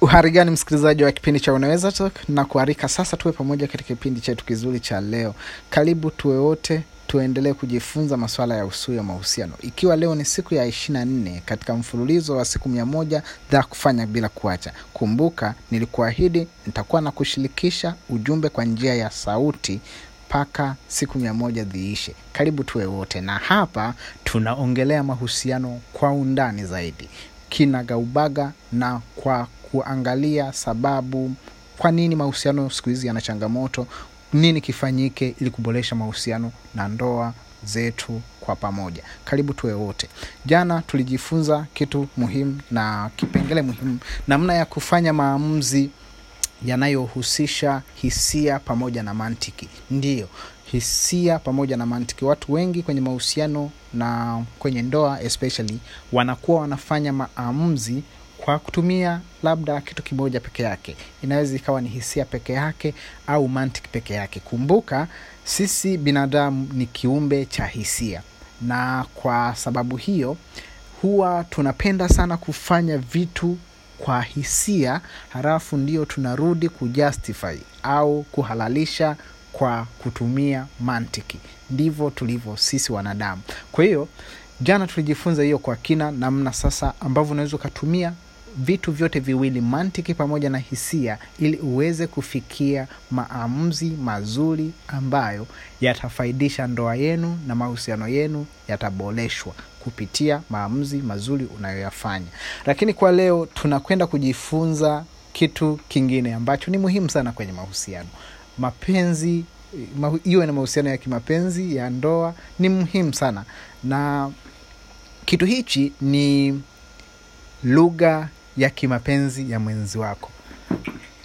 uhari gani msikilizaji wa kipindi cha unaweza talk? Na kuarika sasa tuwe pamoja katika kipindi chetu kizuri cha leo. Karibu tuwe wote tuendelee kujifunza masuala ya usui ya mahusiano. Ikiwa leo ni siku ya ishirina nne katika mfululizo wa siku mia moja za kufanya bila kuacha. Kumbuka nilikuahidi nitakuwa na kushirikisha ujumbe kwa njia ya sauti mpaka siku mia moja ziishe. Karibu tuwe wote. Na hapa tunaongelea mahusiano kwa undani zaidi. Kinagaubaga na kwa kuangalia sababu kwa nini mahusiano siku hizi yana changamoto nini kifanyike ili kuboresha mahusiano na ndoa zetu kwa pamoja. Karibu tuwe wote. Jana tulijifunza kitu muhimu na kipengele muhimu namna ya kufanya maamuzi yanayohusisha hisia pamoja na mantiki. Ndiyo hisia pamoja na mantiki. Watu wengi kwenye mahusiano na kwenye ndoa especially wanakuwa wanafanya maamuzi kwa kutumia labda kitu kimoja peke yake. Inaweza ikawa ni hisia peke yake au mantiki peke yake. Kumbuka sisi binadamu ni kiumbe cha hisia. Na kwa sababu hiyo huwa tunapenda sana kufanya vitu kwa hisia halafu ndio tunarudi kujustify au kuhalalisha kwa kutumia mantiki. Ndivyo tulivyo sisi wanadamu. Kwa hiyo jana tulijifunza hiyo kwa kina namna sasa ambavyo unaweza ukatumia vitu vyote viwili mantiki pamoja na hisia ili uweze kufikia maamuzi mazuri ambayo yatafaidisha ndoa yenu na mahusiano yenu yataboreshwa kupitia maamuzi mazuri unayoyafanya. Lakini kwa leo tunakwenda kujifunza kitu kingine ambacho ni muhimu sana kwenye mahusiano. Mapenzi iwe na mahusiano ya kimapenzi ya ndoa ni muhimu sana. Na kitu hichi ni lugha ya kimapenzi ya mwenzi wako.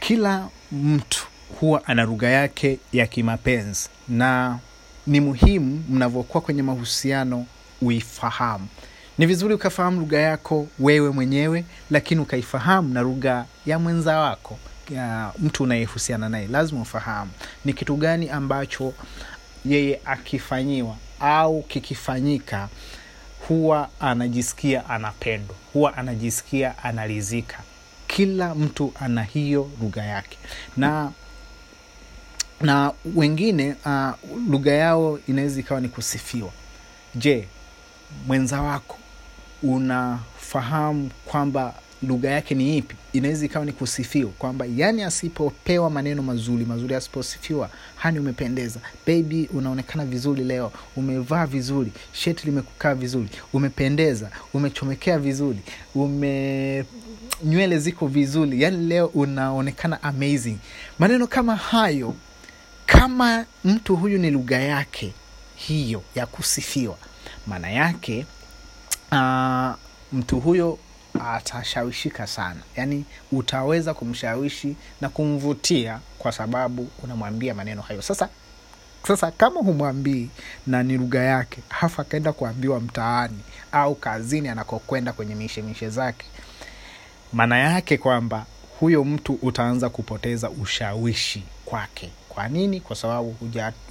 Kila mtu huwa ana lugha yake ya kimapenzi na ni muhimu mnavyokuwa kwenye mahusiano uifahamu. Ni vizuri ukafahamu lugha yako wewe mwenyewe lakini ukaifahamu na lugha ya mwenza wako ya mtu unayehusiana naye. Lazima ufahamu ni kitu gani ambacho yeye akifanyiwa au kikifanyika huwa anajisikia anapendwa huwa anajisikia analizika. Kila mtu ana hiyo lugha yake. Na na wengine uh, lugha yao inaweza ikawa ni kusifiwa. Je mwenza wako unafahamu kwamba lugha yake ni ipi inaweza ikawa ni kusifiwa kwamba yani asipopewa maneno mazuri mazuri asiposifiwa hani umependeza. Bebi unaonekana vizuri leo umevaa vizuri sheti limekukaa vizuri umependeza umechomekea vizuri ume nywele ziko vizuri yani leo unaonekana amazing. Maneno kama hayo kama mtu huyu ni lugha yake hiyo ya kusifiwa maana yake uh, mtu huyo atashawishika sana. Yaani utaweza kumshawishi na kumvutia kwa sababu unamwambia maneno hayo. Sasa sasa kama humwambii na ni lugha yake hafu akaenda kuambiwa mtaani au kazini anakokwenda kwenye mishemishe zake maana yake kwamba huyo mtu utaanza kupoteza ushawishi kwake. Kwa nini? Kwa sababu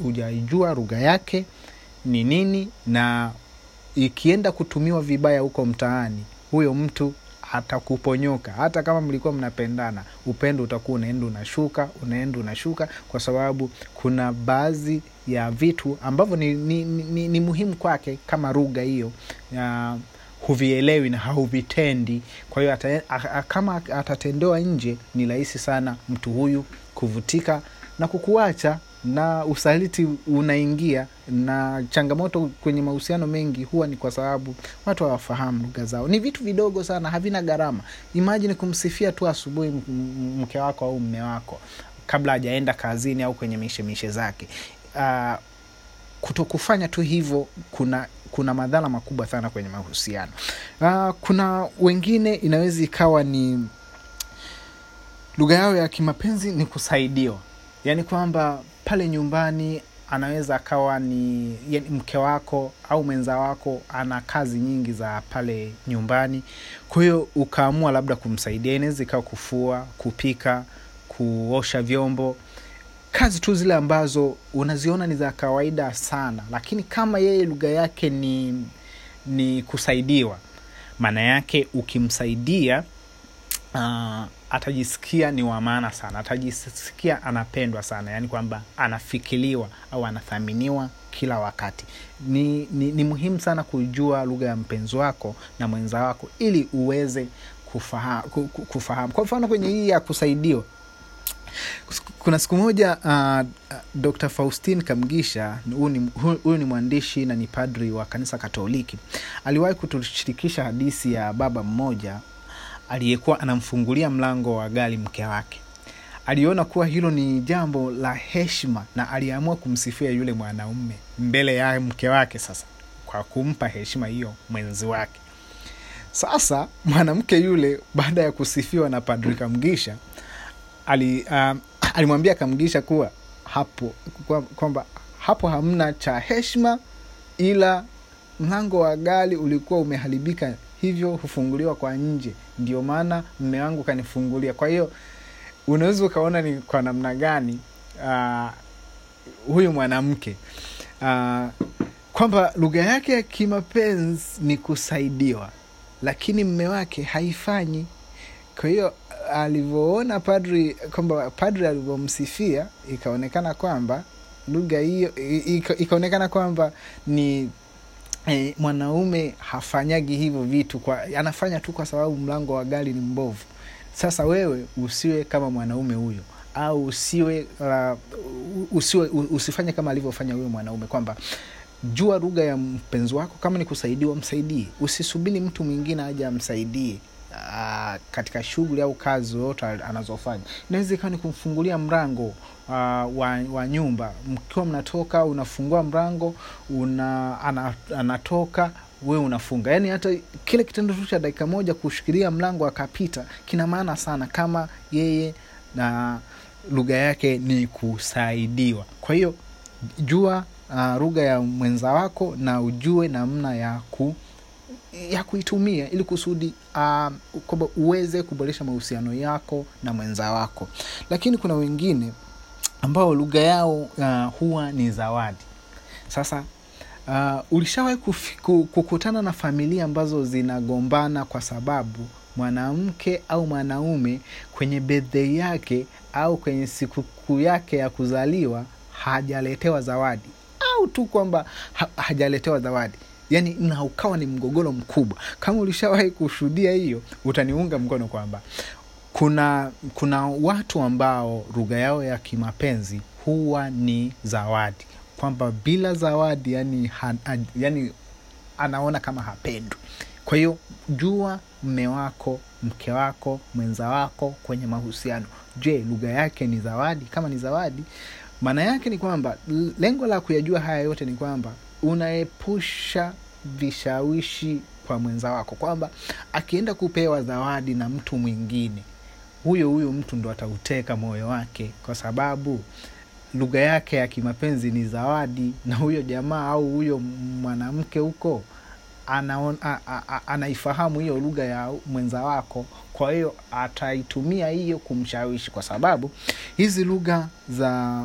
hujaijua huja lugha yake ni nini na ikienda kutumiwa vibaya huko mtaani huyo mtu atakuponyoka. Hata kama mlikuwa mnapendana upendo utakuwa unaenda unashuka unaenda unashuka kwa sababu kuna baadhi ya vitu ambavyo ni, ni, ni, ni muhimu kwake kama rugha hiyo huvielewi na hauvitendi. Kwa hiyo kama atatendewa nje ni rahisi sana mtu huyu kuvutika na kukuacha na usaliti unaingia na changamoto kwenye mahusiano mengi huwa ni kwa sababu watu hawafahamu lugha zao. Ni vitu vidogo sana havina gharama. Imajini kumsifia tu asubuhi mke wako au mme wako kabla hajaenda kazini au kwenye mishemishe zake. Uh, kutokufanya tu hivyo kuna kuna madhara makubwa sana kwenye mahusiano. Uh, kuna wengine inaweza ikawa ni lugha yao ya kimapenzi ni kusaidiwa. Yaani kwamba pale nyumbani anaweza akawa ni mke wako au mwenza wako ana kazi nyingi za pale nyumbani. Kwa hiyo ukaamua labda kumsaidia inaweza ikawa kufua kupika kuosha vyombo. Kazi tu zile ambazo unaziona ni za kawaida sana lakini kama yeye lugha yake ni ni kusaidiwa maana yake ukimsaidia uh, atajisikia ni wa maana sana. Atajisikia anapendwa sana. Yaani kwamba anafikiriwa au anathaminiwa kila wakati. Ni, ni, ni muhimu sana kujua lugha ya mpenzi wako na mwenza wako ili uweze kufahamu, kufahamu. kwa mfano kwenye hii ya kusaidiwa kuna siku moja uh, dr faustin kamgisha huyu ni, ni mwandishi na ni padri wa kanisa katoliki aliwahi kutushirikisha hadisi ya baba mmoja aliyekuwa anamfungulia mlango wa gari mke wake. Aliona kuwa hilo ni jambo la heshima na aliamua kumsifia yule mwanaume mbele ya mke wake sasa kwa kumpa heshima hiyo mwenzi wake. Sasa mwanamke yule baada ya kusifiwa na padri kamgisha ali, um, alimwambia kamgisha kuwa hapo kwamba hapo hamna cha heshima ila mlango wa gari ulikuwa umeharibika hivyo hufunguliwa kwa nje. Ndio maana mme wangu kanifungulia. Kwa hiyo unaweza ukaona ni kwa namna gani uh, huyu mwanamke uh, kwamba lugha yake ya kimapenzi ni kusaidiwa lakini mme wake haifanyi. Kwa hiyo alivyoona padri kwamba padri alivyomsifia ikaonekana kwamba lugha hiyo ikaonekana kwamba ni e, mwanaume hafanyagi hivyo vitu kwa anafanya tu kwa sababu mlango wa gari ni mbovu. Sasa wewe usiwe kama mwanaume huyo au usiwe, uh, usiwe usifanye kama alivyofanya huyo mwanaume kwamba jua lugha ya mpenzi wako kama ni kusaidiwa msaidie. Usisubiri mtu mwingine aja amsaidie uh, katika shughuli au kazi yoyote anazofanya. Inaweza ikawa ni kumfungulia mrango uh, wa, wa nyumba. Mkiwa mnatoka unafungua mrango una, ana, anatoka we unafunga. Yaani hata kile kitendo tu cha dakika moja kushikilia mlango akapita kina maana sana kama yeye na lugha yake ni kusaidiwa. Kwa hiyo jua uh, lugha ya mwenza wako na ujue namna ya ku ya kuitumia ili kusudi uh, uweze kuboresha mahusiano yako na mwenza wako. Lakini kuna wengine ambao lugha yao uh, huwa ni zawadi. Sasa uh, ulishawahi kukutana na familia ambazo zinagombana kwa sababu mwanamke au mwanaume kwenye bedhei yake au kwenye sikukuu yake ya kuzaliwa hajaletewa zawadi? Au tu kwamba ha, hajaletewa zawadi yani na ukawa ni mgogoro mkubwa. Kama ulishawahi kushuhudia hiyo utaniunga mkono kwamba kuna kuna watu ambao lugha yao ya kimapenzi huwa ni zawadi. Kwamba bila zawadi yani, ha, yani anaona kama hapendwi kwa hiyo jua mme wako mke wako mwenza wako kwenye mahusiano. Je lugha yake ni zawadi? Kama ni zawadi maana yake ni kwamba lengo la kuyajua haya yote ni kwamba unaepusha vishawishi kwa mwenza wako kwamba akienda kupewa zawadi na mtu mwingine huyo huyo mtu ndo atauteka moyo wake kwa sababu lugha yake ya kimapenzi ni zawadi na huyo jamaa au huyo mwanamke huko anaifahamu hiyo lugha ya mwenza wako kwa hiyo ataitumia hiyo kumshawishi kwa sababu hizi lugha za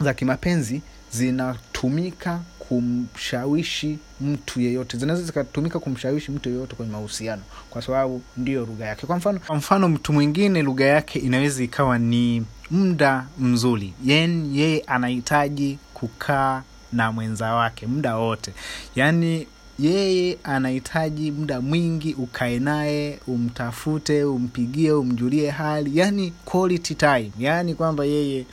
za kimapenzi zinatumika kumshawishi mtu yeyote. Zinaweza zikatumika kumshawishi mtu yeyote kwenye mahusiano kwa sababu ndiyo lugha yake. Kwa mfano kwa mfano mtu mwingine lugha yake inaweza ikawa ni muda mzuri. Yani yeye anahitaji kukaa na mwenza wake muda wote. Yaani yeye anahitaji muda mwingi ukae naye umtafute umpigie umjulie hali. Yani quality time. Yani kwamba yeye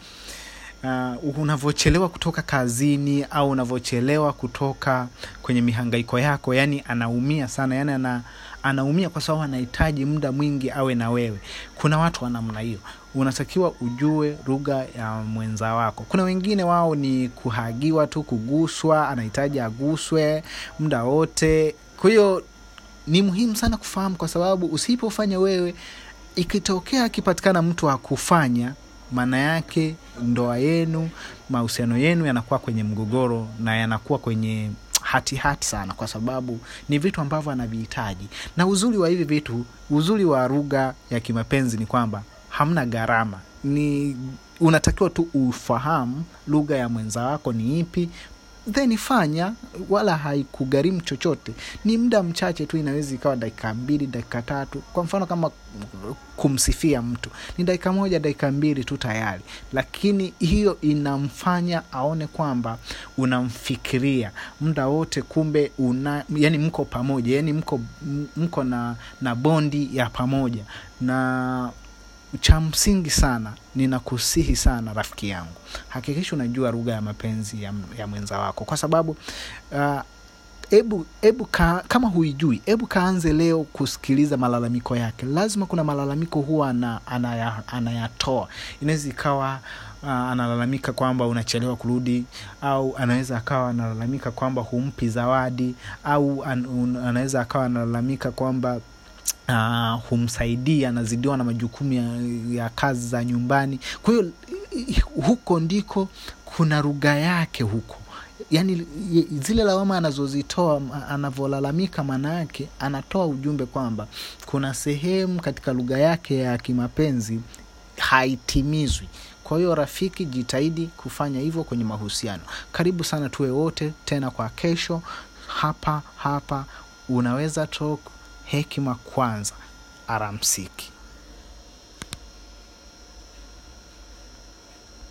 uh, unavyochelewa kutoka kazini au unavyochelewa kutoka kwenye mihangaiko yako yani anaumia sana yani ana, anaumia kwa sababu anahitaji muda mwingi awe na wewe. Kuna watu wa namna hiyo. Unatakiwa ujue lugha ya mwenza wako. Kuna wengine wao ni kuhagiwa tu kuguswa anahitaji aguswe muda wote. Kwa hiyo ni muhimu sana kufahamu kwa sababu usipofanya wewe ikitokea akipatikana mtu akufanya maana yake ndoa yenu mahusiano yenu yanakuwa kwenye mgogoro na yanakuwa kwenye hatihati hati sana kwa sababu ni vitu ambavyo anavihitaji. Na uzuri wa hivi vitu uzuri wa lugha ya kimapenzi ni kwamba hamna gharama. Ni unatakiwa tu ufahamu lugha ya mwenza wako ni ipi then fanya wala haikugharimu chochote. Ni muda mchache tu inaweza ikawa dakika mbili dakika tatu. Kwa mfano kama kumsifia mtu ni dakika moja dakika mbili tu tayari. Lakini hiyo inamfanya aone kwamba unamfikiria muda wote kumbe una yani mko pamoja yani mko, mko na, na bondi ya pamoja. Na cha msingi sana ninakusihi sana rafiki yangu. Hakikisha unajua lugha ya mapenzi ya, ya mwenza wako. Kwa sababu uh, ebu, ebu ka, kama huijui hebu kaanze leo kusikiliza malalamiko yake. Lazima kuna malalamiko huwa ana, anaya, anayatoa. Inaweza ikawa uh, analalamika kwamba unachelewa kurudi au anaweza akawa analalamika kwamba humpi zawadi au an, un, anaweza akawa analalamika kwamba uh, humsaidia anazidiwa na majukumu ya, ya kazi za nyumbani. Kwa hiyo huko ndiko kuna lugha yake huko. Yaani zile lawama anazozitoa anavyolalamika maana yake anatoa ujumbe kwamba kuna sehemu katika lugha yake ya kimapenzi haitimizwi. Kwa hiyo rafiki jitahidi kufanya hivyo kwenye mahusiano. Karibu sana tuwe wote tena kwa kesho hapa hapa unaweza talk hekima kwanza aramsiki